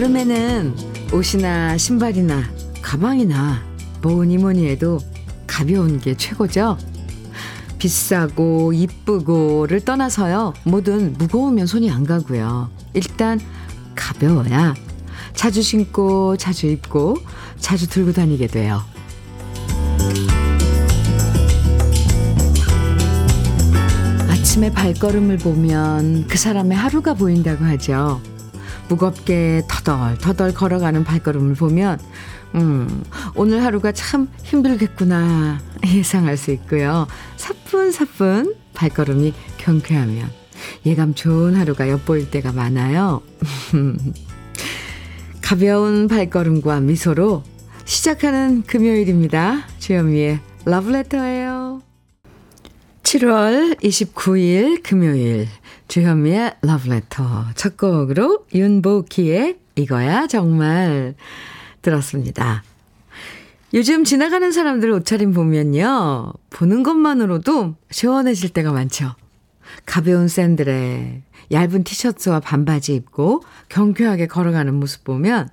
여름에는 옷이나 신발이나 가방이나 뭐니 뭐니 해도 가벼운 게 최고죠. 비싸고 이쁘고를 떠나서요. 뭐든 무거우면 손이 안 가고요. 일단 가벼워야 자주 신고 자주 입고 자주 들고 다니게 돼요. 아침에 발걸음을 보면 그 사람의 하루가 보인다고 하죠. 무겁게 터덜터덜 걸어가는 발걸음을 보면 음, 오늘 하루가 참 힘들겠구나 예상할 수 있고요. 사뿐사뿐 발걸음이 경쾌하면 예감 좋은 하루가 엿보일 때가 많아요. 가벼운 발걸음과 미소로 시작하는 금요일입니다. 주현미의 러브레터예요. 7월 29일 금요일 주현미의 러브레터 첫 곡으로 윤보키의 이거야 정말 들었습니다. 요즘 지나가는 사람들 옷차림 보면요. 보는 것만으로도 시원해질 때가 많죠. 가벼운 샌들에 얇은 티셔츠와 반바지 입고 경쾌하게 걸어가는 모습 보면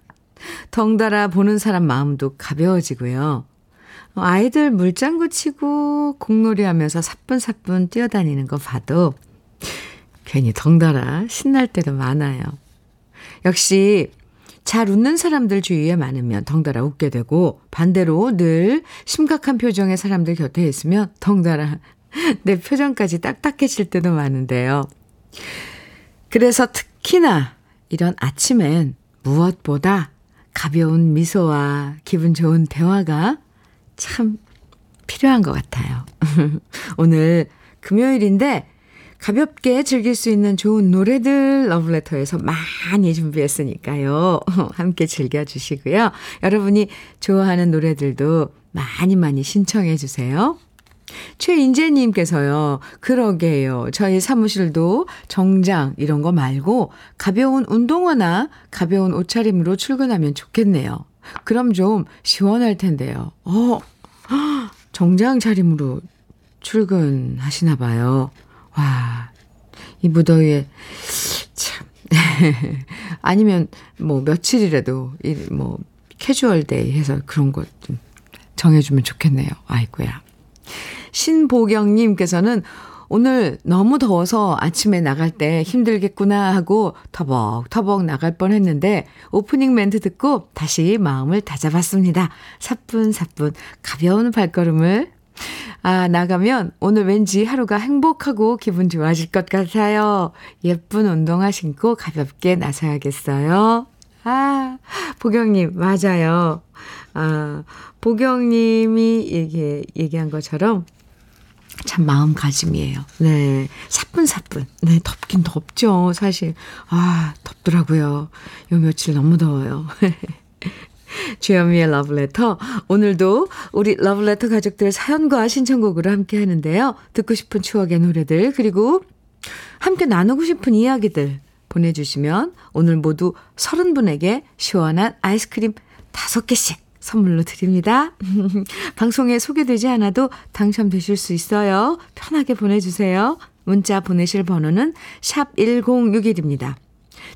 덩달아 보는 사람 마음도 가벼워지고요. 아이들 물장구 치고 공놀이 하면서 사뿐사뿐 뛰어다니는 거 봐도 괜히 덩달아 신날 때도 많아요. 역시 잘 웃는 사람들 주위에 많으면 덩달아 웃게 되고 반대로 늘 심각한 표정의 사람들 곁에 있으면 덩달아 내 표정까지 딱딱해질 때도 많은데요. 그래서 특히나 이런 아침엔 무엇보다 가벼운 미소와 기분 좋은 대화가 참 필요한 것 같아요. 오늘 금요일인데 가볍게 즐길 수 있는 좋은 노래들 러브레터에서 많이 준비했으니까요. 함께 즐겨주시고요. 여러분이 좋아하는 노래들도 많이 많이 신청해 주세요. 최인재님께서요, 그러게요. 저희 사무실도 정장 이런 거 말고 가벼운 운동화나 가벼운 옷차림으로 출근하면 좋겠네요. 그럼 좀 시원할 텐데요. 어, 정장 차림으로 출근하시나 봐요. 와, 이 무더위에, 참. 아니면, 뭐, 며칠이라도, 뭐, 캐주얼 데이 해서 그런 것 좀 정해주면 좋겠네요. 아이고야. 신보경님께서는 오늘 너무 더워서 아침에 나갈 때 힘들겠구나 하고 터벅터벅 나갈 뻔 했는데 오프닝 멘트 듣고 다시 마음을 다잡았습니다. 사뿐사뿐 가벼운 발걸음을 아, 나가면 오늘 왠지 하루가 행복하고 기분 좋아질 것 같아요. 예쁜 운동화 신고 가볍게 나서야겠어요. 아, 보경님, 맞아요. 아, 보경님이 얘기, 얘기한 것처럼 참 마음가짐이에요. 네. 사뿐사뿐. 네, 덥긴 덥죠, 사실. 아, 덥더라고요. 요 며칠 너무 더워요. 주현미의 러브레터. 오늘도 우리 러브레터 가족들 사연과 신청곡으로 함께 하는데요. 듣고 싶은 추억의 노래들, 그리고 함께 나누고 싶은 이야기들 보내주시면 오늘 모두 30분에게 시원한 아이스크림 5개씩 선물로 드립니다. 방송에 소개되지 않아도 당첨되실 수 있어요. 편하게 보내주세요. 문자 보내실 번호는 샵 1061입니다.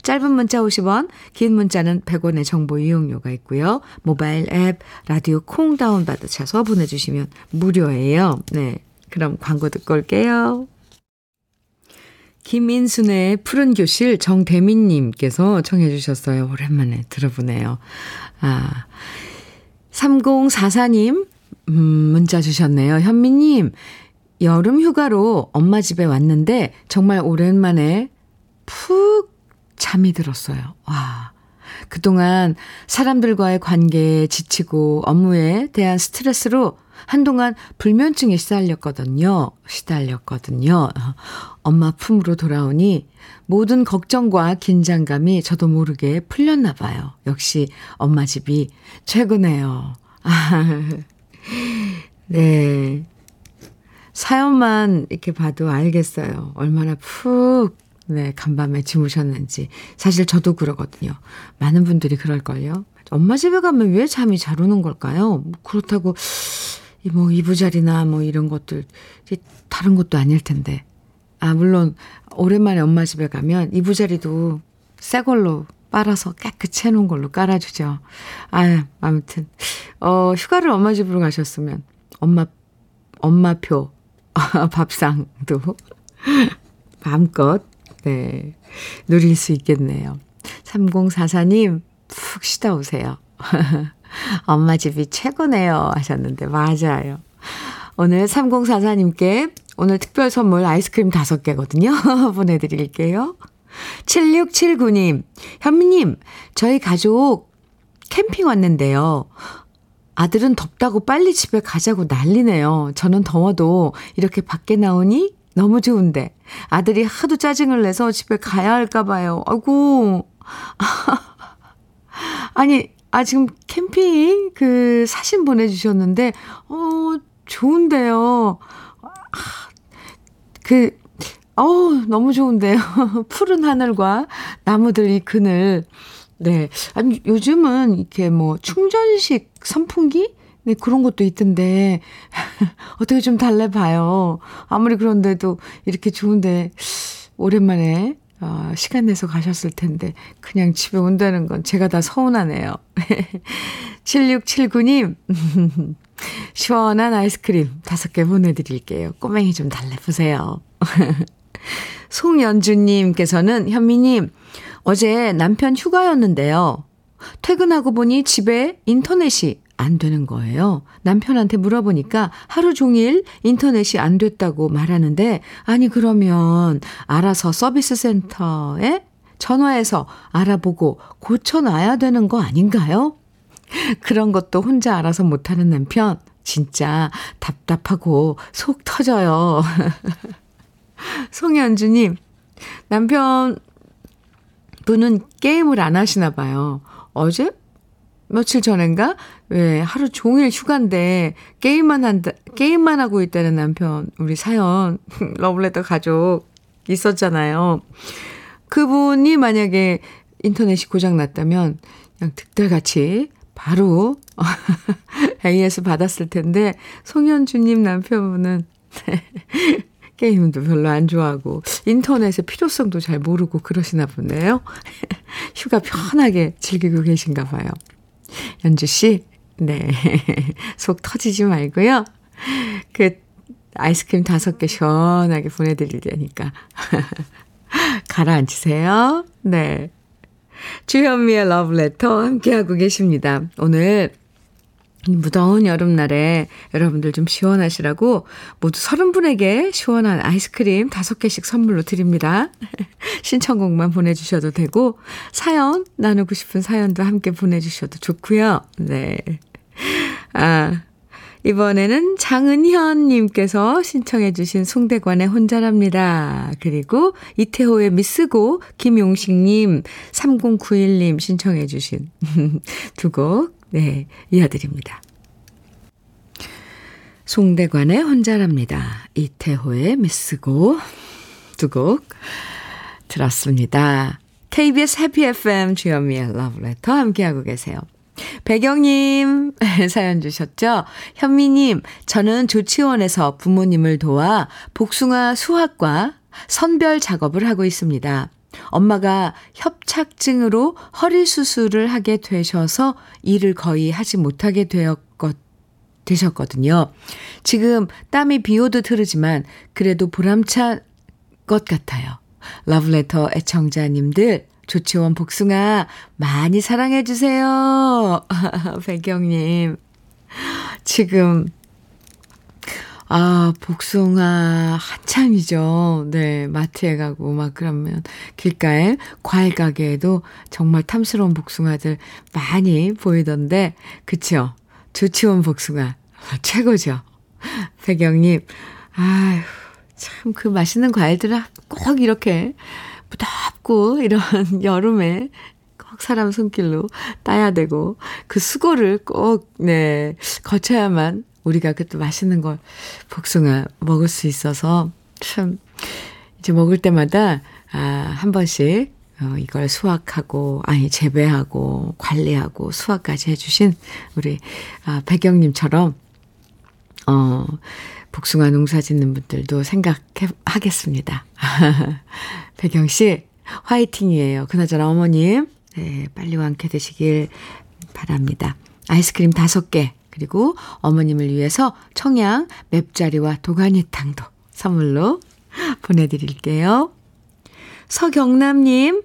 짧은 문자 50원, 긴 문자는 100원의 정보 이용료가 있고요. 모바일 앱, 라디오 콩 다운받으셔서 보내주시면 무료예요. 네. 그럼 광고 듣고 올게요. 김인순의 푸른 교실 정대민님께서 청해주셨어요. 오랜만에 들어보네요. 아, 3044님, 음, 문자 주셨네요. 현미님, 여름 휴가로 엄마 집에 왔는데 정말 오랜만에 푹 잠이 들었어요. 와. 그동안 사람들과의 관계에 지치고 업무에 대한 스트레스로 한동안 불면증에 시달렸거든요. 시달렸거든요. 엄마 품으로 돌아오니 모든 걱정과 긴장감이 저도 모르게 풀렸나 봐요. 역시 엄마 집이 최고네요. 네. 사연만 이렇게 봐도 알겠어요. 얼마나 푹, 네, 간밤에 주무셨는지. 사실 저도 그러거든요. 많은 분들이 그럴걸요. 엄마 집에 가면 왜 잠이 잘 오는 걸까요? 뭐 그렇다고, 뭐, 이부자리나 뭐 이런 것들, 다른 것도 아닐 텐데. 아, 물론, 오랜만에 엄마 집에 가면 이부자리도 새 걸로 빨아서 깨끗이 해놓은 걸로 깔아주죠. 아 아무튼, 어, 휴가를 엄마 집으로 가셨으면, 엄마, 엄마표, 밥상도 마음껏, 네, 누릴 수 있겠네요. 3044님, 푹 쉬다 오세요. 엄마 집이 최고네요. 하셨는데, 맞아요. 오늘 3044님께 오늘 특별 선물 아이스크림 5개거든요. 보내드릴게요. 7679님, 현미님, 저희 가족 캠핑 왔는데요. 아들은 덥다고 빨리 집에 가자고 난리네요. 저는 더워도 이렇게 밖에 나오니 너무 좋은데 아들이 하도 짜증을 내서 집에 가야 할까 봐요. 아이고. 아니, 아 지금 캠핑 그 사진 보내 주셨는데 어 좋은데요. 그 어우, 너무 좋은데요. 푸른 하늘과 나무들 이 그늘. 네. 아니, 요즘은 이렇게 뭐 충전식 선풍기? 네, 그런 것도 있던데, 어떻게 좀 달래봐요. 아무리 그런데도 이렇게 좋은데, 오랜만에, 어, 시간 내서 가셨을 텐데, 그냥 집에 온다는 건 제가 다 서운하네요. 7679님, 시원한 아이스크림 다섯 개 보내드릴게요. 꼬맹이 좀 달래보세요. 송연주님께서는 현미님, 어제 남편 휴가였는데요. 퇴근하고 보니 집에 인터넷이 안 되는 거예요. 남편한테 물어보니까 하루 종일 인터넷이 안 됐다고 말하는데, 아니, 그러면 알아서 서비스 센터에 전화해서 알아보고 고쳐놔야 되는 거 아닌가요? 그런 것도 혼자 알아서 못하는 남편, 진짜 답답하고 속 터져요. 송현주님, 남편 분은 게임을 안 하시나 봐요. 어제? 며칠 전인가? 왜, 하루 종일 휴가인데, 게임만 한다, 게임만 하고 있다는 남편, 우리 사연, 러블레터 가족 있었잖아요. 그분이 만약에 인터넷이 고장 났다면, 그냥 득달같이 바로 AS 받았을 텐데, 송현주님 남편분은 게임도 별로 안 좋아하고 인터넷의 필요성도 잘 모르고 그러시나 보네요. 휴가 편하게 즐기고 계신가 봐요. 연주 씨, 네. 속 터지지 말고요. 그 아이스크림 다섯 개 시원하게 보내드릴 테니까. 가라앉히세요. 네. 주현미의 러브레터 함께하고 계십니다. 오늘 무더운 여름날에 여러분들 좀 시원하시라고 모두 서른 분에게 시원한 아이스크림 다섯 개씩 선물로 드립니다. 신청곡만 보내주셔도 되고, 사연, 나누고 싶은 사연도 함께 보내주셔도 좋고요. 네. 아, 이번에는 장은현님께서 신청해주신 송대관의 혼자랍니다. 그리고 이태호의 미스고, 김용식님, 3091님 신청해주신 두 곡 네, 이어드립니다. 송대관의 혼자랍니다. 이태호의 미스고 두 곡 들었습니다. KBS 해피 FM 주현미의 러브레터 함께하고 계세요. 배경님 사연 주셨죠? 현미님, 저는 조치원에서 부모님을 도와 복숭아 수확과 선별 작업을 하고 있습니다. 엄마가 협착증으로 허리 수술을 하게 되셔서 일을 거의 하지 못하게 되었것, 되셨거든요. 지금 땀이 비 오듯 흐르지만 그래도 보람찬 것 같아요. 러브레터 애청자님들, 조치원 복숭아 많이 사랑해주세요. 배경님. 지금 아, 복숭아 한창이죠. 네, 마트에 가고 막 그러면 길가에 과일 가게에도 정말 탐스러운 복숭아들 많이 보이던데, 그쵸? 조치원 복숭아 최고죠. 배경님, 아휴, 참 그 맛있는 과일들은 꼭 이렇게 무덥고 이런 여름에 꼭 사람 손길로 따야 되고 그 수고를 꼭, 네, 거쳐야만 우리가 그또 맛있는 걸 복숭아 먹을 수 있어서 참 이제 먹을 때마다 아, 한 번씩 어, 이걸 수확하고 아니 재배하고 관리하고 수확까지 해주신 우리 아, 배경님처럼 어 복숭아 농사 짓는 분들도 생각하겠습니다. 배경 씨 화이팅이에요. 그나저나 어머님 네, 빨리 완쾌되시길 바랍니다. 아이스크림 5개, 그리고 어머님을 위해서 청양 맵자리와 도가니탕도 선물로 보내드릴게요. 서경남님,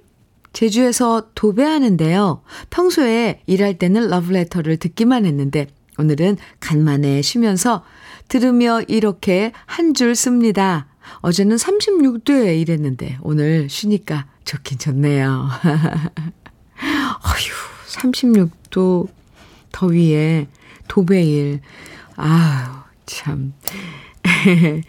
제주에서 도배하는데요. 평소에 일할 때는 러브레터를 듣기만 했는데 오늘은 간만에 쉬면서 들으며 이렇게 한 줄 씁니다. 어제는 36도에 일했는데 오늘 쉬니까 좋긴 좋네요. 어휴, 36도 더위에 도배일. 아유, 참.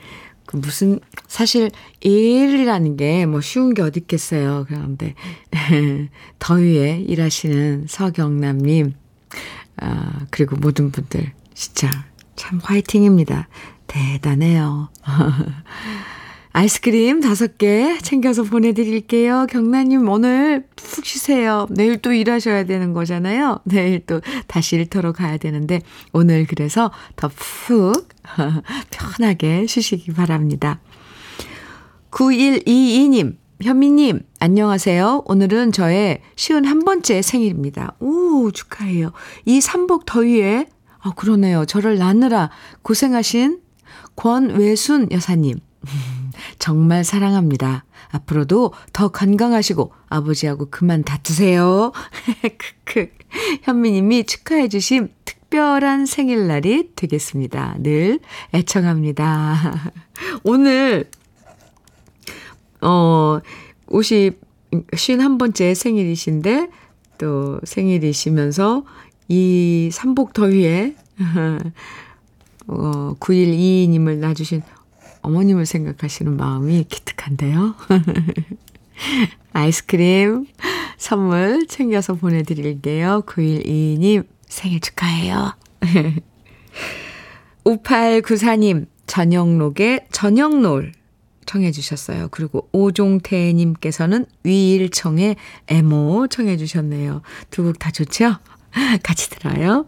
그 무슨 사실 일이라는 게 뭐 쉬운 게 어디 있겠어요. 그런데 더위에 일하시는 서경남 님 아 그리고 모든 분들 진짜 참 화이팅입니다. 대단해요. 아이스크림 다섯 개 챙겨서 보내드릴게요. 경나님 오늘 푹 쉬세요. 내일 또 일하셔야 되는 거잖아요. 내일 또 다시 일터로 가야 되는데 오늘 그래서 더 푹 편하게 쉬시기 바랍니다. 9122님, 현미님, 안녕하세요. 오늘은 저의 쉬운 한 번째 생일입니다. 오, 축하해요. 이 삼복 더위에, 아, 그러네요. 저를 낳느라 고생하신 권외순 여사님. 정말 사랑합니다. 앞으로도 더 건강하시고 아버지하고 그만 다투세요. 크크. 현미님이 축하해 주신 특별한 생일날이 되겠습니다. 늘 애청합니다. 오늘 어 50, 51번째 생일이신데 또 생일이시면서 이 삼복 더위에 어, 9122님을 낳아주신 어머님을 생각하시는 마음이 기특한데요. 아이스크림 선물 챙겨서 보내드릴게요. 9122님 생일 축하해요. 5894님 저녁록의 저녁놀 청해 주셨어요. 그리고 오종태 님께서는 위일청의 애모 청해 주셨네요. 두 곡 다 좋죠? 같이 들어요.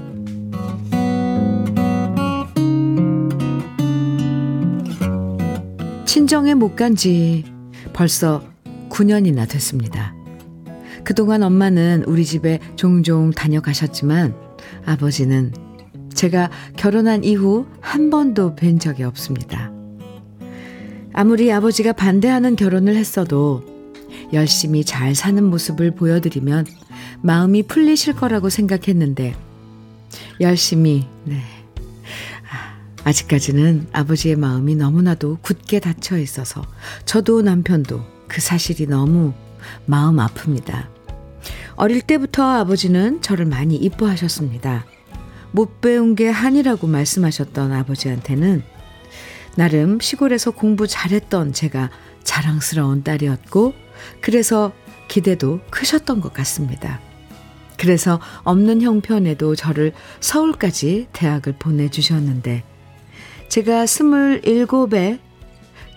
친정에 못 간 지 벌써 9년이나 됐습니다. 그동안 엄마는 우리 집에 종종 다녀가셨지만 아버지는 제가 결혼한 이후 한 번도 뵌 적이 없습니다. 아무리 아버지가 반대하는 결혼을 했어도 열심히 잘 사는 모습을 보여드리면 마음이 풀리실 거라고 생각했는데 열심히 네 아직까지는 아버지의 마음이 너무나도 굳게 닫혀 있어서 저도 남편도 그 사실이 너무 마음 아픕니다. 어릴 때부터 아버지는 저를 많이 이뻐하셨습니다. 못 배운 게 한이라고 말씀하셨던 아버지한테는 나름 시골에서 공부 잘했던 제가 자랑스러운 딸이었고, 그래서 기대도 크셨던 것 같습니다. 그래서 없는 형편에도 저를 서울까지 대학을 보내주셨는데, 제가 스물일곱에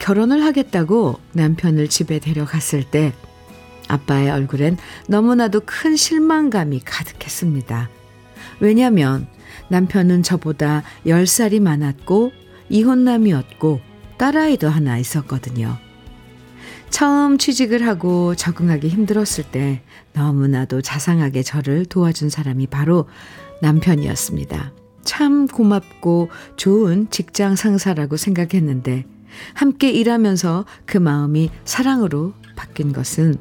결혼을 하겠다고 남편을 집에 데려갔을 때 아빠의 얼굴엔 너무나도 큰 실망감이 가득했습니다. 왜냐면 남편은 저보다 10살이 많았고 이혼남이었고 딸아이도 하나 있었거든요. 처음 취직을 하고 적응하기 힘들었을 때 너무나도 자상하게 저를 도와준 사람이 바로 남편이었습니다. 참 고맙고 좋은 직장 상사라고 생각했는데 함께 일하면서 그 마음이 사랑으로 바뀐 것은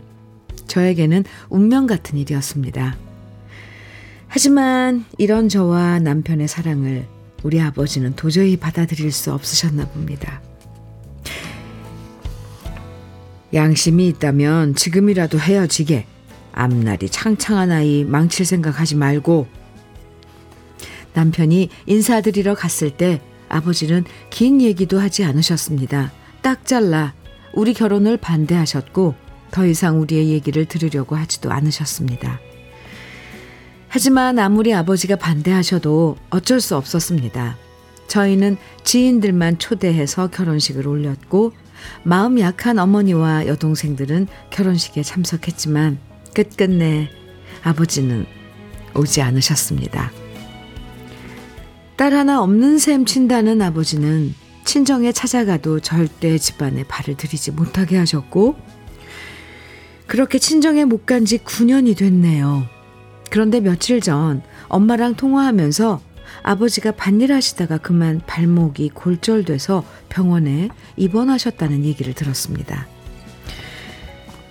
저에게는 운명 같은 일이었습니다. 하지만 이런 저와 남편의 사랑을 우리 아버지는 도저히 받아들일 수 없으셨나 봅니다. 양심이 있다면 지금이라도 헤어지게 앞날이 창창한 아이 망칠 생각하지 말고 남편이 인사드리러 갔을 때 아버지는 긴 얘기도 하지 않으셨습니다. 딱 잘라 우리 결혼을 반대하셨고 더 이상 우리의 얘기를 들으려고 하지도 않으셨습니다. 하지만 아무리 아버지가 반대하셔도 어쩔 수 없었습니다. 저희는 지인들만 초대해서 결혼식을 올렸고 마음 약한 어머니와 여동생들은 결혼식에 참석했지만 끝끝내 아버지는 오지 않으셨습니다. 딸 하나 없는 셈 친다는 아버지는 친정에 찾아가도 절대 집안에 발을 들이지 못하게 하셨고 그렇게 친정에 못 간 지 9년이 됐네요. 그런데 며칠 전 엄마랑 통화하면서 아버지가 밭일 하시다가 그만 발목이 골절돼서 병원에 입원하셨다는 얘기를 들었습니다.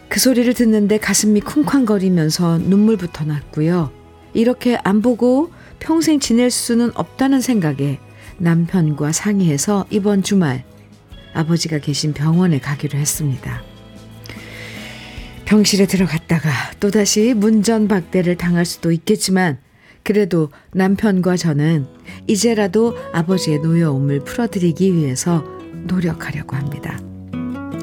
그 소리를 듣는데 가슴이 쿵쾅거리면서 눈물부터 났고요. 이렇게 안 보고 평생 지낼 수는 없다는 생각에 남편과 상의해서 이번 주말 아버지가 계신 병원에 가기로 했습니다. 병실에 들어갔다가 또다시 문전박대를 당할 수도 있겠지만 그래도 남편과 저는 이제라도 아버지의 노여움을 풀어드리기 위해서 노력하려고 합니다.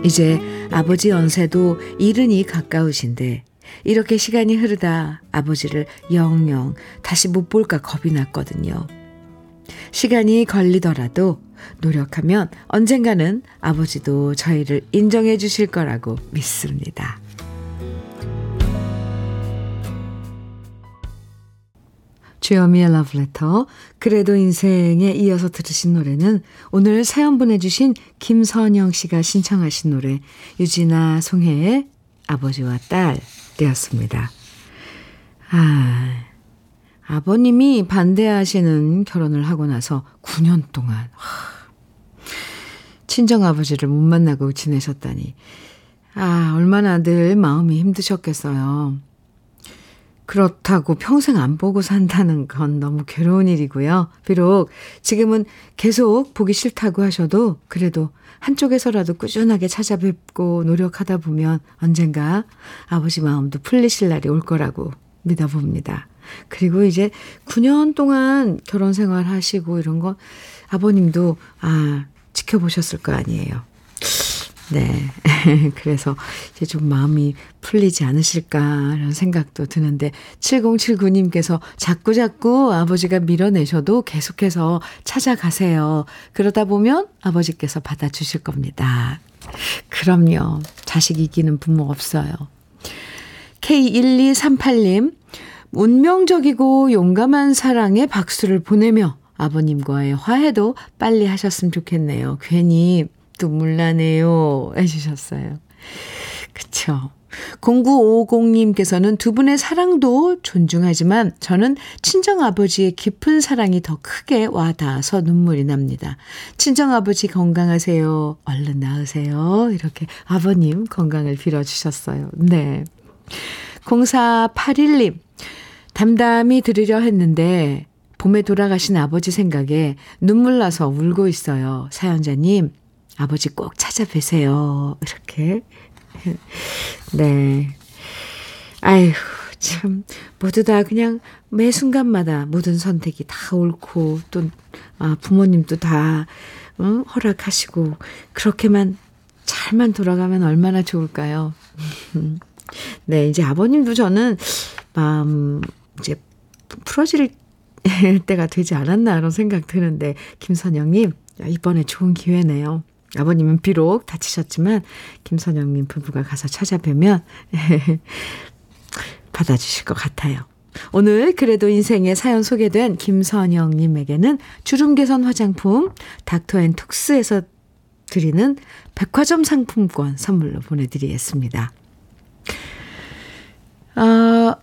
이제 아버지 연세도 이른이 가까우신데 이렇게 시간이 흐르다 아버지를 영영 다시 못 볼까 겁이 났거든요. 시간이 걸리더라도 노력하면 언젠가는 아버지도 저희를 인정해 주실 거라고 믿습니다. 주여미의 러브레터 그래도 인생에 이어서 들으신 노래는 오늘 사연 보내주신 김선영 씨가 신청하신 노래 유진아 송혜의 아버지와 딸 이었습니다. 아, 아버님이 반대하시는 결혼을 하고 나서 9년 동안 친정 아버지를 못 만나고 지내셨다니 아 얼마나 늘 마음이 힘드셨겠어요. 그렇다고 평생 안 보고 산다는 건 너무 괴로운 일이고요. 비록 지금은 계속 보기 싫다고 하셔도 그래도 한쪽에서라도 꾸준하게 찾아뵙고 노력하다 보면 언젠가 아버지 마음도 풀리실 날이 올 거라고 믿어봅니다. 그리고 이제 9년 동안 결혼 생활 하시고 이런 거 아버님도 아, 지켜보셨을 거 아니에요. 네. 그래서 이제 좀 마음이 풀리지 않으실까라는 생각도 드는데 7079님께서 자꾸 자꾸 아버지가 밀어내셔도 계속해서 찾아가세요. 그러다 보면 아버지께서 받아주실 겁니다. 그럼요. 자식 이기는 부모 없어요. K1238님, 운명적이고 용감한 사랑에 박수를 보내며 아버님과의 화해도 빨리 하셨으면 좋겠네요. 괜히 눈물 나네요. 해주셨어요. 그쵸. 0950님께서는 두 분의 사랑도 존중하지만 저는 친정아버지의 깊은 사랑이 더 크게 와 닿아서 눈물이 납니다. 친정아버지 건강하세요. 얼른 나으세요. 이렇게 아버님 건강을 빌어주셨어요. 네. 0481님, 담담히 들으려 했는데 봄에 돌아가신 아버지 생각에 눈물 나서 울고 있어요. 사연자님, 아버지 꼭 찾아뵈세요. 이렇게. 네. 아휴, 참, 모두 다 그냥 매 순간마다 모든 선택이 다 옳고, 또, 아, 부모님도 다, 응? 허락하시고, 그렇게만 잘만 돌아가면 얼마나 좋을까요? 네, 이제 아버님도 저는 마음, 이제 풀어질 때가 되지 않았나, 이런 생각 드는데, 김선영님, 이번에 좋은 기회네요. 아버님은 비록 다치셨지만 김선영님 부부가 가서 찾아뵈면 받아주실 것 같아요. 오늘 그래도 인생의 사연 소개된 김선영님에게는 주름 개선 화장품 닥터앤톡스에서 드리는 백화점 상품권 선물로 보내드리겠습니다. 아,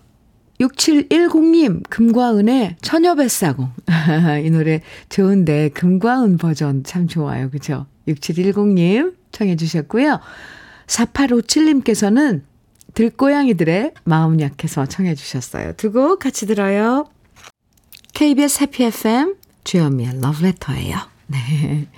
6710님, 금과 은의 처녀 뱃사공. 이 노래 좋은데, 금과 은 버전 참 좋아요. 그죠? 6710님 청해 주셨고요. 4857님께서는 들고양이들의 마음 약해서 청해 주셨어요. 두 곡 같이 들어요. KBS 해피 FM 주현미의 러브레터예요. 네.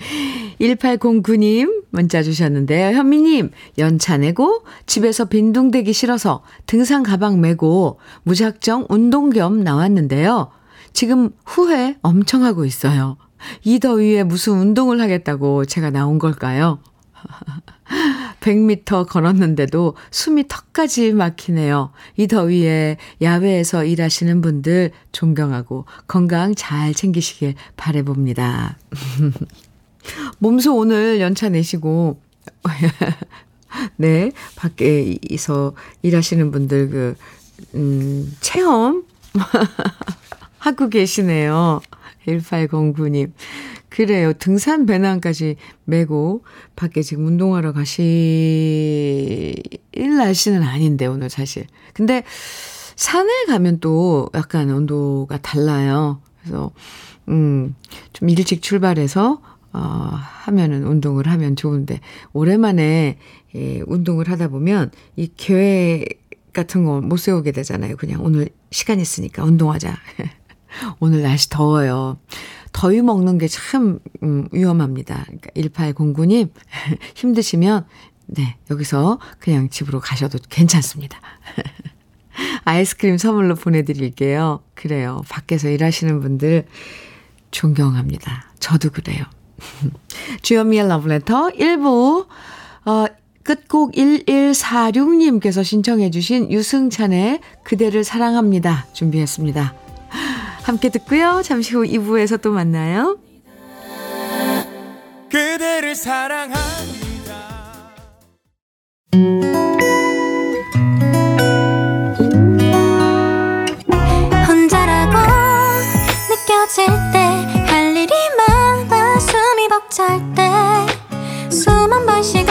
1809님 문자 주셨는데요. 현미님, 연차 내고 집에서 빈둥대기 싫어서 등산 가방 메고 무작정 운동 겸 나왔는데요. 지금 후회 엄청 하고 있어요. 이 더위에 무슨 운동을 하겠다고 제가 나온 걸까요? 100m 걸었는데도 숨이 턱까지 막히네요. 이 더위에 야외에서 일하시는 분들 존경하고 건강 잘 챙기시길 바래봅니다. 몸소 오늘 연차 내시고 네, 밖에서 일하시는 분들 그 음, 체험 하고 계시네요. 1809님. 그래요. 등산 배낭까지 메고 밖에 지금 운동하러 가실 날씨는 아닌데, 오늘 사실. 근데 산에 가면 또 약간 온도가 달라요. 그래서, 음, 좀 일찍 출발해서, 어, 하면은 운동을 하면 좋은데, 오랜만에, 예, 운동을 하다 보면, 이 계획 같은 거 못 세우게 되잖아요. 그냥 오늘 시간 있으니까 운동하자. 오늘 날씨 더워요. 더위 먹는 게 참, 음, 위험합니다. 그러니까 1809님, 힘드시면, 네, 여기서 그냥 집으로 가셔도 괜찮습니다. 아이스크림 선물로 보내드릴게요. 그래요. 밖에서 일하시는 분들 존경합니다. 저도 그래요. 주현미의 러브레터 1부, 어, 끝곡 1146님께서 신청해 주신 유승찬의 그대를 사랑합니다. 준비했습니다. 함께 듣고요. 잠시 후 2부에서 또 만나요. 그대를 사랑합니다. 혼자라고 느껴질 때 할 일이 많아 숨이 벅찰 때숨한번 쉬고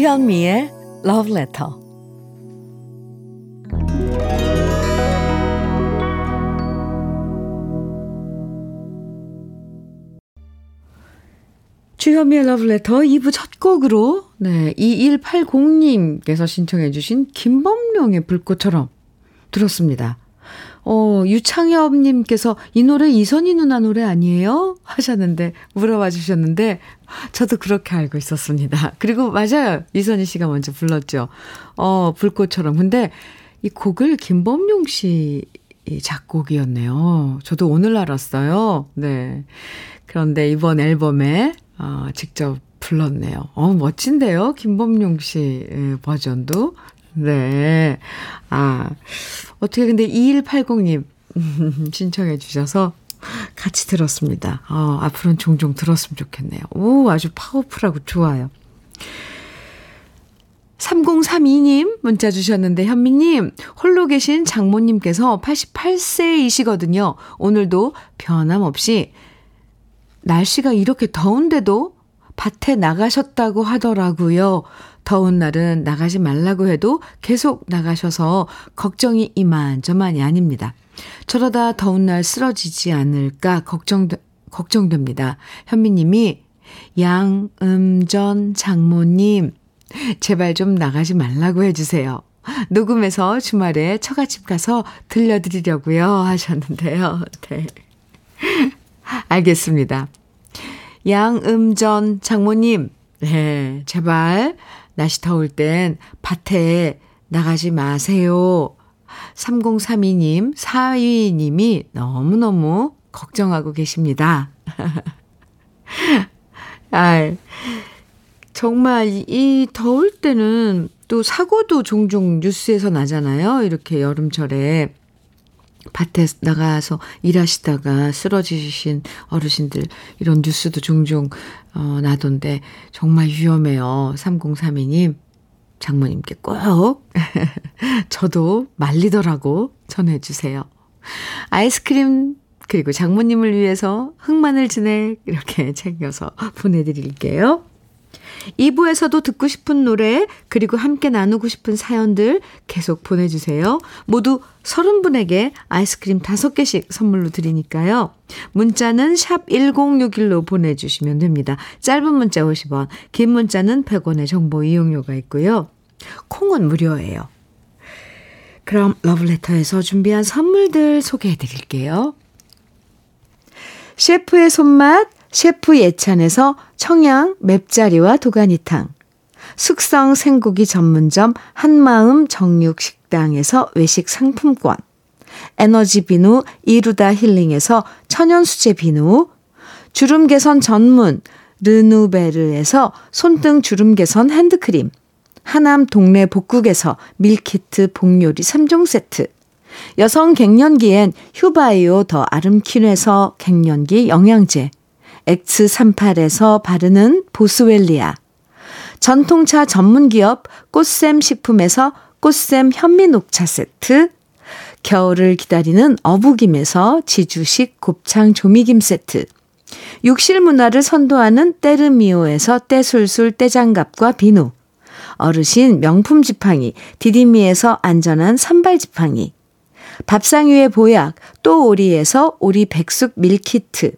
주현미의 Love Letter 주현미의 러브레터 2부 첫 곡으로 네 2180님께서 신청해 주신 김범룡의 불꽃처럼 들었습니다. 어, 유창엽님께서 이 노래 이선희 누나 노래 아니에요? 하셨는데, 물어봐 주셨는데, 저도 그렇게 알고 있었습니다. 그리고 맞아요. 이선희 씨가 먼저 불렀죠. 어, 불꽃처럼. 근데 이 곡을 김범용 씨 작곡이었네요. 저도 오늘 알았어요. 네. 그런데 이번 앨범에 어, 직접 불렀네요. 어, 멋진데요? 김범용 씨 버전도. 네. 아, 어떻게 근데 2180님 신청해 주셔서 같이 들었습니다. 어, 앞으로는 종종 들었으면 좋겠네요. 오, 아주 파워풀하고 좋아요. 3032님 문자 주셨는데 현미님 홀로 계신 장모님께서 88세이시거든요. 오늘도 변함없이 날씨가 이렇게 더운데도 밭에 나가셨다고 하더라고요. 더운 날은 나가지 말라고 해도 계속 나가셔서 걱정이 이만저만이 아닙니다. 저러다 더운 날 쓰러지지 않을까 걱정, 걱정됩니다. 현미님이 양음전 장모님, 제발 좀 나가지 말라고 해주세요. 녹음해서 주말에 처갓집 가서 들려드리려고요 하셨는데요. 네. 알겠습니다. 양음전 장모님, 네, 제발 날씨 더울 땐 밭에 나가지 마세요. 3032님, 4위님이 너무너무 걱정하고 계십니다. 아, 정말 이 더울 때는 또 사고도 종종 뉴스에서 나잖아요. 이렇게 여름철에 밭에 나가서 일하시다가 쓰러지신 어르신들 이런 뉴스도 종종 어, 나던데 정말 위험해요. 3032님 장모님께 꼭 저도 말리더라고 전해주세요. 아이스크림 그리고 장모님을 위해서 흑마늘 진액 이렇게 챙겨서 보내드릴게요. 2부에서도 듣고 싶은 노래, 그리고 함께 나누고 싶은 사연들 계속 보내주세요. 모두 30분에게 아이스크림 5개씩 선물로 드리니까요. 문자는 샵 1061로 보내주시면 됩니다. 짧은 문자 50원, 긴 문자는 100원의 정보 이용료가 있고요. 콩은 무료예요. 그럼 러브레터에서 준비한 선물들 소개해 드릴게요. 셰프의 손맛, 셰프 예찬에서 청양 맵자리와 도가니탕. 숙성 생고기 전문점 한마음 정육식당에서 외식 상품권. 에너지 비누 이루다 힐링에서 천연수제 비누. 주름 개선 전문 르누베르에서 손등 주름 개선 핸드크림. 하남 동네 복국에서 밀키트 복요리 3종 세트. 여성 갱년기엔 휴바이오 더 아름퀸에서 갱년기 영양제. X38에서 바르는 보스웰리아. 전통차 전문기업 꽃샘 식품에서 꽃샘 현미녹차 세트. 겨울을 기다리는 어부김에서 지주식 곱창 조미김 세트. 욕실 문화를 선도하는 때르미오에서 때술술 때장갑과 비누. 어르신 명품 지팡이 디디미에서 안전한 삼발 지팡이. 밥상 위의 보약 또 오리에서 오리 백숙 밀키트.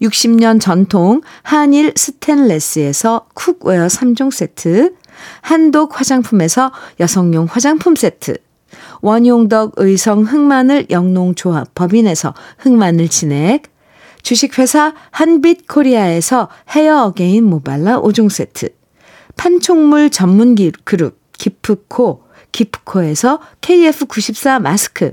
60년 전통 한일 스텐레스에서 cookware 3종 세트. 한독 화장품에서 여성용 화장품 세트. 원용덕 의성 흑마늘 영농조합 법인에서 흑마늘 진액. 주식회사 한빛 코리아에서 헤어 어게인 모발라 5종 세트. 판촉물 전문 그룹 기프코, 기프코에서 KF94 마스크.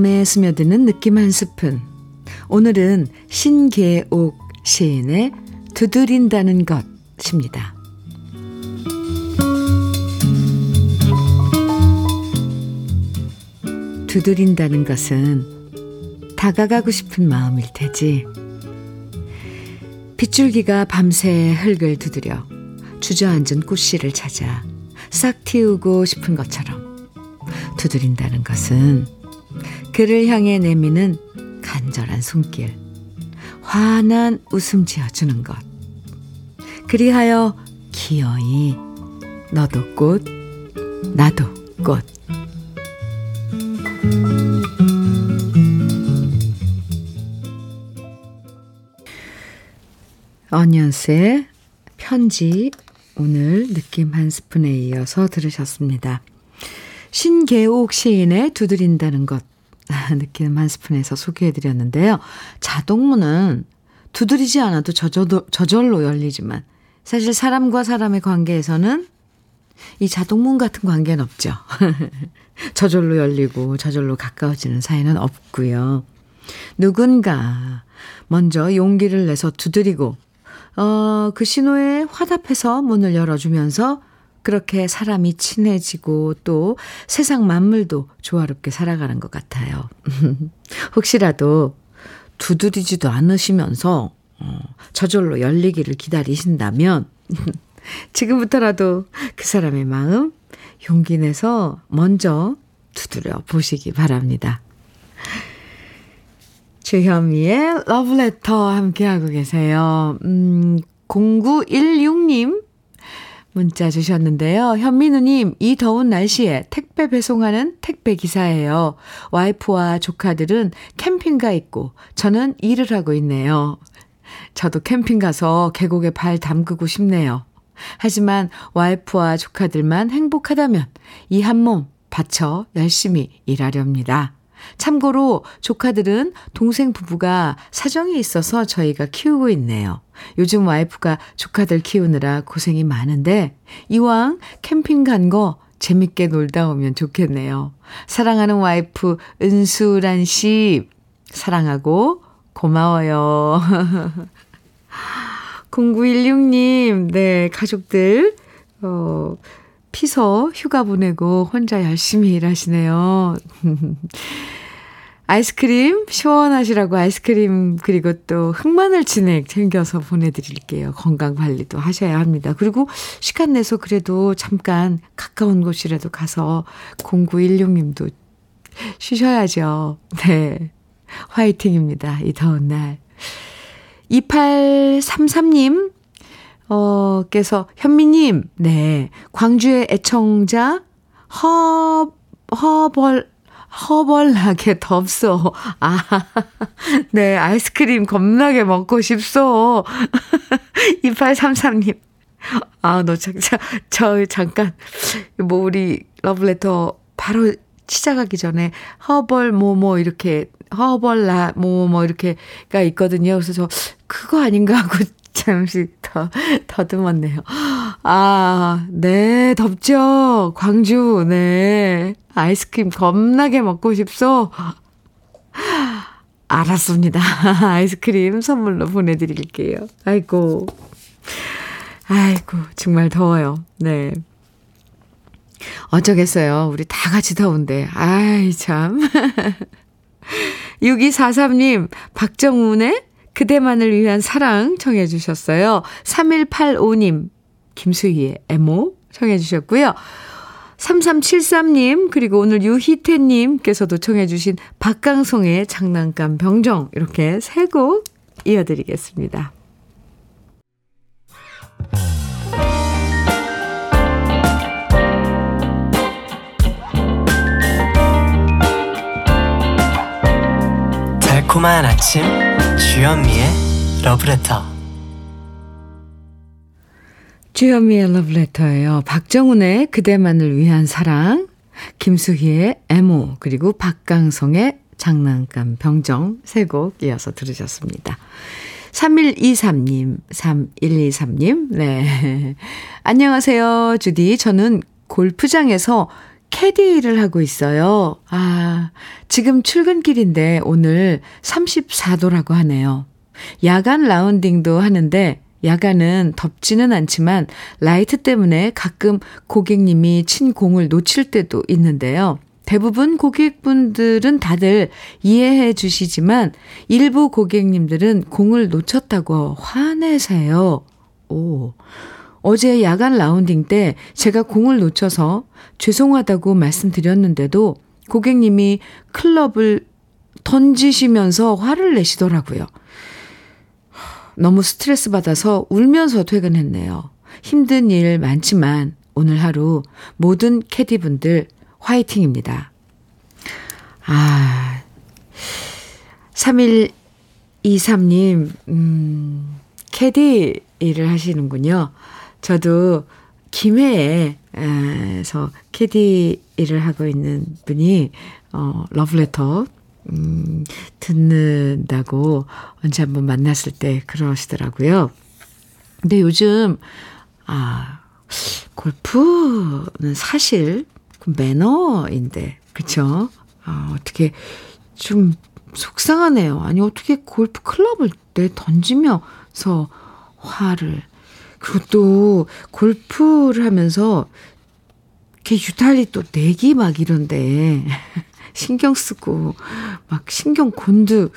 마음에 스며드는 느낌 한 스푼. 오늘은 신계옥 시인의 두드린다는 것입니다. 두드린다는 것은 다가가고 싶은 마음일 테지. 빗줄기가 밤새 흙을 두드려 주저앉은 꽃씨를 찾아 싹 틔우고 싶은 것처럼 두드린다는 것은 그를 향해 내미는 간절한 손길, 환한 웃음 지어주는 것. 그리하여 기어이 너도 꽃, 나도 꽃. 어니언스의 편지 오늘 느낌 한 스푼에 이어서 들으셨습니다. 신계옥 시인의 두드린다는 것 느낌 한 스푼에서 소개해드렸는데요. 자동문은 두드리지 않아도 저절로, 저절로 열리지만 사실 사람과 사람의 관계에서는 이 자동문 같은 관계는 없죠. 저절로 열리고 저절로 가까워지는 사이는 없고요. 누군가 먼저 용기를 내서 두드리고 어, 그 신호에 화답해서 문을 열어주면서 그렇게 사람이 친해지고 또 세상 만물도 조화롭게 살아가는 것 같아요. 혹시라도 두드리지도 않으시면서 어, 저절로 열리기를 기다리신다면 지금부터라도 그 사람의 마음 용기 내서 먼저 두드려 보시기 바랍니다. 주현미의 러브레터 함께하고 계세요. 음, 0916님 문자 주셨는데요. 현민우님, 이 더운 날씨에 택배 배송하는 택배 기사예요. 와이프와 조카들은 캠핑 가 있고, 저는 일을 하고 있네요. 저도 캠핑 가서 계곡에 발 담그고 싶네요. 하지만 와이프와 조카들만 행복하다면 이 한 몸 바쳐 열심히 일하렵니다. 참고로 조카들은 동생 부부가 사정이 있어서 저희가 키우고 있네요. 요즘 와이프가 조카들 키우느라 고생이 많은데 이왕 캠핑 간 거 재밌게 놀다 오면 좋겠네요. 사랑하는 와이프 은수란 씨 사랑하고 고마워요. 0916님, 네, 가족들, 어, 피서 휴가 보내고 혼자 열심히 일하시네요. 아이스크림 시원하시라고 아이스크림 그리고 또 흑마늘 진액 챙겨서 보내드릴게요. 건강 관리도 하셔야 합니다. 그리고 시간 내서 그래도 잠깐 가까운 곳이라도 가서 0916님도 쉬셔야죠. 네. 화이팅입니다. 이 더운 날. 2833님, 어, 께서, 현미님, 네. 광주의 애청자, 허, 허벌, 허벌나게 덥소. 아, 네, 아이스크림 겁나게 먹고 싶소. 2833님. 아, 너 진짜, 저 잠깐, 뭐, 우리 러브레터 바로 시작하기 전에 허벌, 뭐, 뭐, 이렇게, 허벌나, 뭐, 뭐, 이렇게가 있거든요. 그래서 저, 그거 아닌가 하고 잠시 더, 더듬었네요. 아, 네, 덥죠? 광주, 네. 아이스크림 겁나게 먹고 싶소? 알았습니다. 아이스크림 선물로 보내드릴게요. 아이고. 아이고, 정말 더워요. 네. 어쩌겠어요. 우리 다 같이 더운데. 아이, 참. 6243님, 박정훈의 그대만을 위한 사랑 청해 주셨어요. 3185님, 김수희의 애모 청해 주셨고요. 3373님, 그리고 오늘 유희태님께서도 청해 주신 박강송의 장난감 병정, 이렇게 세 곡 이어드리겠습니다. 달콤한 아침 주현미의 러브레터 주현미의 러브레터예요. 박정훈의 그대만을 위한 사랑, 김수희의 애모, 그리고 박강성의 장난감 병정 세 곡 이어서 들으셨습니다. 3123님, 3123님, 네. 안녕하세요, 주디. 저는 골프장에서 캐디 일을 하고 있어요. 아, 지금 출근길인데 오늘 34도라고 하네요. 야간 라운딩도 하는데 야간은 덥지는 않지만 라이트 때문에 가끔 고객님이 친 공을 놓칠 때도 있는데요. 대부분 고객분들은 다들 이해해 주시지만 일부 고객님들은 공을 놓쳤다고 화내세요. 오. 어제 야간 라운딩 때 제가 공을 놓쳐서 죄송하다고 말씀드렸는데도 고객님이 클럽을 던지시면서 화를 내시더라고요. 너무 스트레스 받아서 울면서 퇴근했네요. 힘든 일 많지만 오늘 하루 모든 캐디분들 화이팅입니다. 아, 3123님, 음, 캐디 일을 하시는군요. 저도 김해에서 캐디 일을 하고 있는 분이, 어, 러브레터 음, 듣는다고 언제 한번 만났을 때 그러시더라고요. 근데 요즘, 아, 골프는 사실 그 매너인데, 그쵸? 아, 어떻게 좀 속상하네요. 아니, 어떻게 골프 클럽을 내 던지면서 화를. 그리고 또 골프를 하면서 이렇게 유달리 또 내기 막 이런데. 신경 쓰고 막 신경 곤두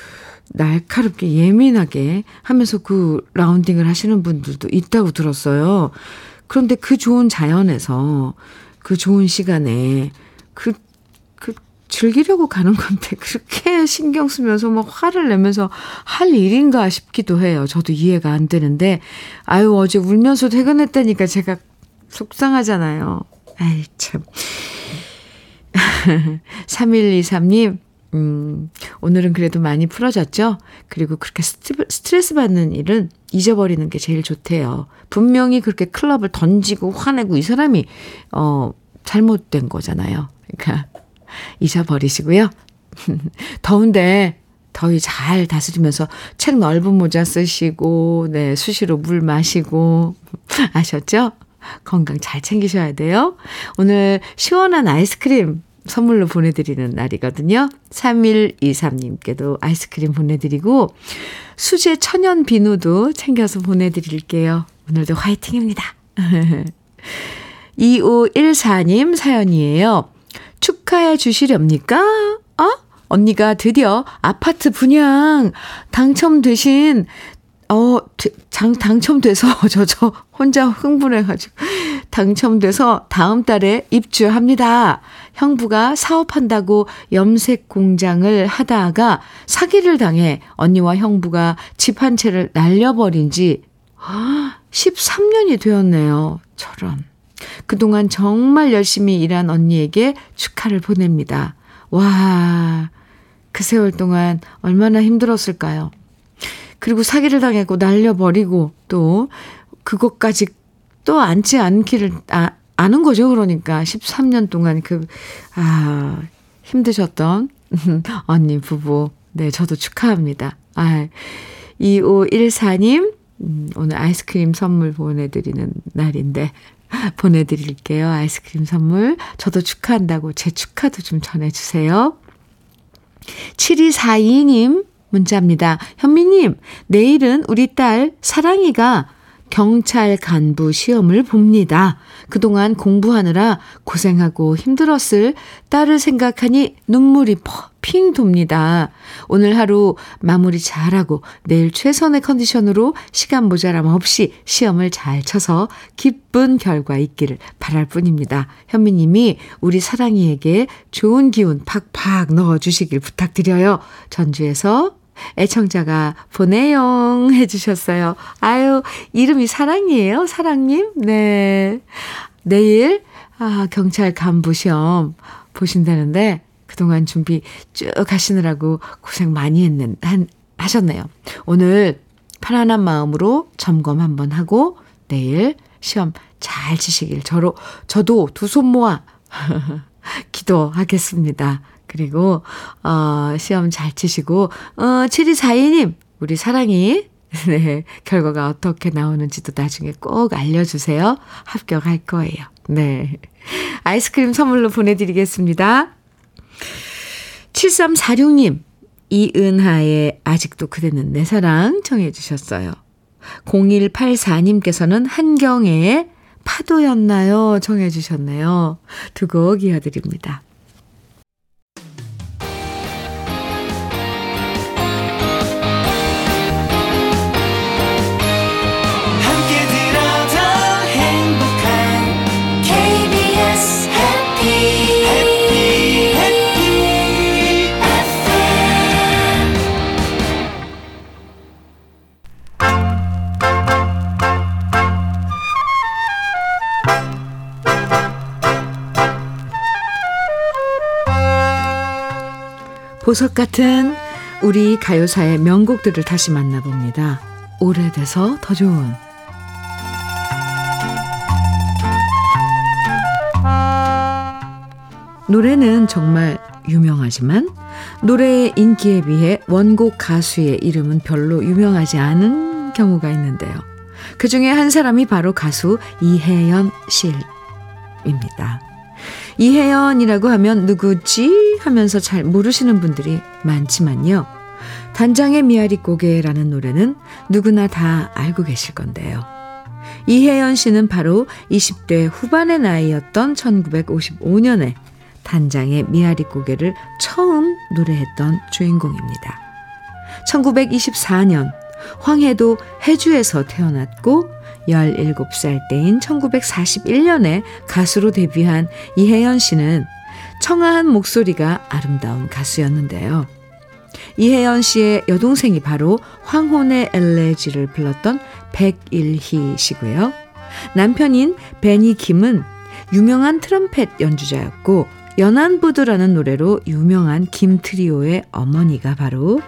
날카롭게 예민하게 하면서 그 라운딩을 하시는 분들도 있다고 들었어요. 그런데 그 좋은 자연에서 그 좋은 시간에 그, 그 즐기려고 가는 건데 그렇게 신경 쓰면서 막 화를 내면서 할 일인가 싶기도 해요. 저도 이해가 안 되는데 아유 어제 울면서 퇴근했다니까 제가 속상하잖아요. 아이 참. 3123님, 음, 오늘은 그래도 많이 풀어졌죠? 그리고 그렇게 스트레스 받는 일은 잊어버리는 게 제일 좋대요. 분명히 그렇게 클럽을 던지고 화내고 이 사람이, 어, 잘못된 거잖아요. 그러니까, 잊어버리시고요. 더운데, 더위 잘 다스리면서 책 넓은 모자 쓰시고, 네, 수시로 물 마시고, 아셨죠? 건강 잘 챙기셔야 돼요. 오늘 시원한 아이스크림 선물로 보내드리는 날이거든요. 3123님께도 아이스크림 보내드리고, 수제 천연 비누도 챙겨서 보내드릴게요. 오늘도 화이팅입니다. 2514님 사연이에요. 축하해 주시렵니까? 어? 언니가 드디어 아파트 분양 당첨되신 어, 장, 당첨돼서 저, 저 혼자 흥분해가지고 당첨돼서 다음 달에 입주합니다. 형부가 사업한다고 염색 공장을 하다가 사기를 당해 언니와 형부가 집 한 채를 날려버린 지 13년이 되었네요. 저런. 그동안 정말 열심히 일한 언니에게 축하를 보냅니다. 와, 그 세월 동안 얼마나 힘들었을까요? 그리고 사기를 당했고 날려버리고 또 그것까지 또 앉지 않기를 아, 아는 거죠. 그러니까 13년 동안 그, 아, 힘드셨던 언니 부부. 네, 저도 축하합니다. 아, 2514님, 음, 오늘 아이스크림 선물 보내드리는 날인데, 보내드릴게요. 아이스크림 선물. 저도 축하한다고 제 축하도 좀 전해주세요. 7242님 문자입니다. 현미님, 내일은 우리 딸 사랑이가 경찰 간부 시험을 봅니다. 그동안 공부하느라 고생하고 힘들었을 딸을 생각하니 눈물이 핑 돕니다. 오늘 하루 마무리 잘하고 내일 최선의 컨디션으로 시간 모자람 없이 시험을 잘 쳐서 기쁜 결과 있기를 바랄 뿐입니다. 현미님이 우리 사랑이에게 좋은 기운 팍팍 넣어주시길 부탁드려요. 전주에서 애청자가 보내용 해주셨어요. 아유, 이름이 사랑이에요? 사랑님? 네. 내일, 아, 경찰 간부 시험 보신다는데, 그동안 준비 쭉 하시느라고 고생 많이 했는, 한, 하셨네요. 오늘 편안한 마음으로 점검 한번 하고, 내일 시험 잘 치시길 저로, 저도 두 손 모아 기도하겠습니다. 그리고, 어, 시험 잘 치시고, 어, 7242님, 우리 사랑이, 네, 결과가 어떻게 나오는지도 나중에 꼭 알려주세요. 합격할 거예요. 네. 아이스크림 선물로 보내드리겠습니다. 7346님, 이은하의 아직도 그대는 내 사랑 청해 주셨어요. 0184님께서는 한경애의 파도였나요? 청해 주셨네요. 두 곡 이어드립니다. 보석 같은 우리 가요사의 명곡들을 다시 만나봅니다. 오래돼서 더 좋은 노래는 정말 유명하지만 노래의 인기에 비해 원곡 가수의 이름은 별로 유명하지 않은 경우가 있는데요. 그 중에 한 사람이 바로 가수 이혜연 씨입니다. 이혜연이라고 하면 누구지 하면서 잘 모르시는 분들이 많지만요. 단장의 미아리 고개라는 노래는 누구나 다 알고 계실 건데요. 이혜연 씨는 바로 20대 후반의 나이였던 1955년에 단장의 미아리 고개를 처음 노래했던 주인공입니다. 1924년 황해도 해주에서 태어났고 17살 때인 1941년에 가수로 데뷔한 이혜연 씨는 청아한 목소리가 아름다운 가수였는데요. 이혜연 씨의 여동생이 바로 황혼의 엘레지를 불렀던 백일희 씨고요. 남편인 베니 김은 유명한 트럼펫 연주자였고 연안부두라는 노래로 유명한 김 트리오의 어머니가 바로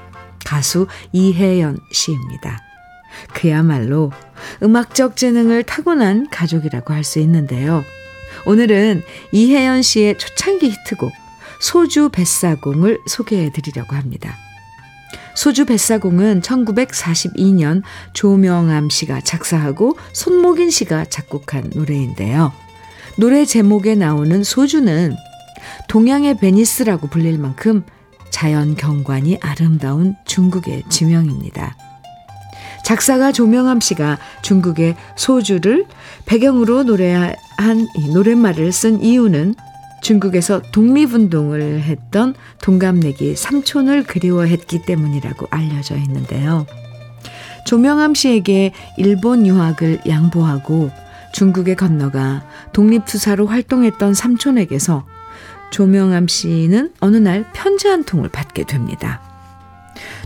가수 이혜연 씨입니다. 그야말로 음악적 재능을 타고난 가족이라고 할 수 있는데요. 오늘은 이혜연 씨의 초창기 히트곡 소주 뱃사공을 소개해 드리려고 합니다. 소주 뱃사공은 1942년 조명암 씨가 작사하고 손목인 씨가 작곡한 노래인데요. 노래 제목에 나오는 소주는 동양의 베니스라고 불릴 만큼 자연 경관이 아름다운 중국의 지명입니다. 작사가 조명암 씨가 중국의 소주를 배경으로 노래한 이 노랫말을 쓴 이유는 중국에서 독립운동을 했던 동갑내기 삼촌을 그리워했기 때문이라고 알려져 있는데요. 조명암 씨에게 일본 유학을 양보하고 중국에 건너가 독립투사로 활동했던 삼촌에게서 조명암 씨는 어느 날 편지 한 통을 받게 됩니다.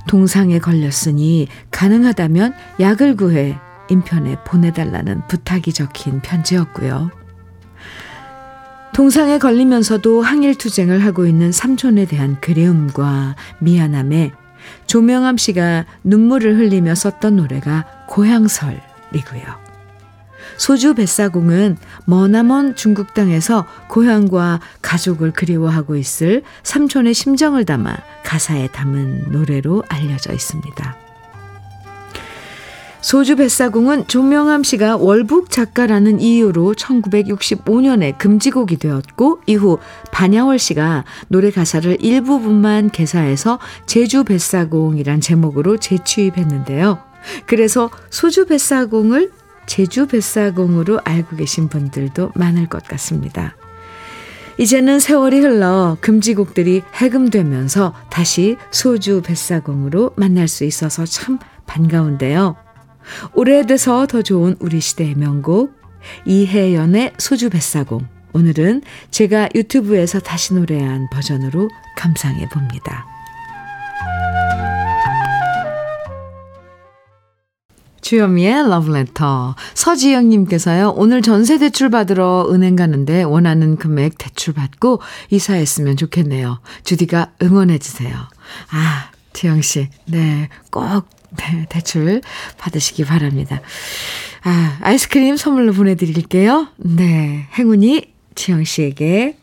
동상에 걸렸으니 가능하다면 약을 구해 인편에 보내달라는 부탁이 적힌 편지였고요. 동상에 걸리면서도 항일투쟁을 하고 있는 삼촌에 대한 그리움과 미안함에 조명암 씨가 눈물을 흘리며 썼던 노래가 고향설이고요. 소주 뱃사공은 머나먼 중국 땅에서 고향과 가족을 그리워하고 있을 삼촌의 심정을 담아 가사에 담은 노래로 알려져 있습니다. 소주 뱃사공은 조명암 씨가 월북 작가라는 이유로 1965년에 금지곡이 되었고 이후 반야월 씨가 노래 가사를 일부분만 개사해서 제주 뱃사공이란 제목으로 재취입했는데요. 그래서 소주 뱃사공을 제주 뱃사공으로 알고 계신 분들도 많을 것 같습니다. 이제는 세월이 흘러 금지곡들이 해금되면서 다시 소주 뱃사공으로 만날 수 있어서 참 반가운데요. 오래돼서 더 좋은 우리 시대의 명곡 이혜연의 소주 뱃사공 오늘은 제가 유튜브에서 다시 노래한 버전으로 감상해 봅니다. 주현미의 러브레터. 서지영님께서요, 오늘 전세 대출 받으러 은행 가는데 원하는 금액 대출 받고 이사했으면 좋겠네요. 주디가 응원해주세요. 아, 지영씨. 네, 꼭, 네, 대출 받으시기 바랍니다. 아, 아이스크림 선물로 보내드릴게요. 네, 행운이 지영씨에게.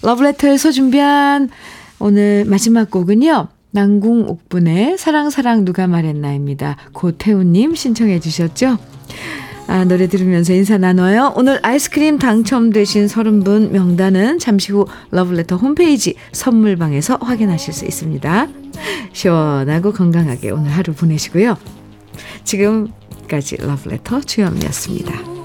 러브레터에서 준비한 오늘 마지막 곡은요. 난궁 옥분의 사랑 사랑 누가 말했나입니다. 고태우님 신청해 주셨죠? 아, 노래 들으면서 인사 나눠요. 오늘 아이스크림 당첨되신 30분 명단은 잠시 후 러블레터 홈페이지 선물방에서 확인하실 수 있습니다. 시원하고 건강하게 오늘 하루 보내시고요. 지금까지 러블레터 주현미였습니다.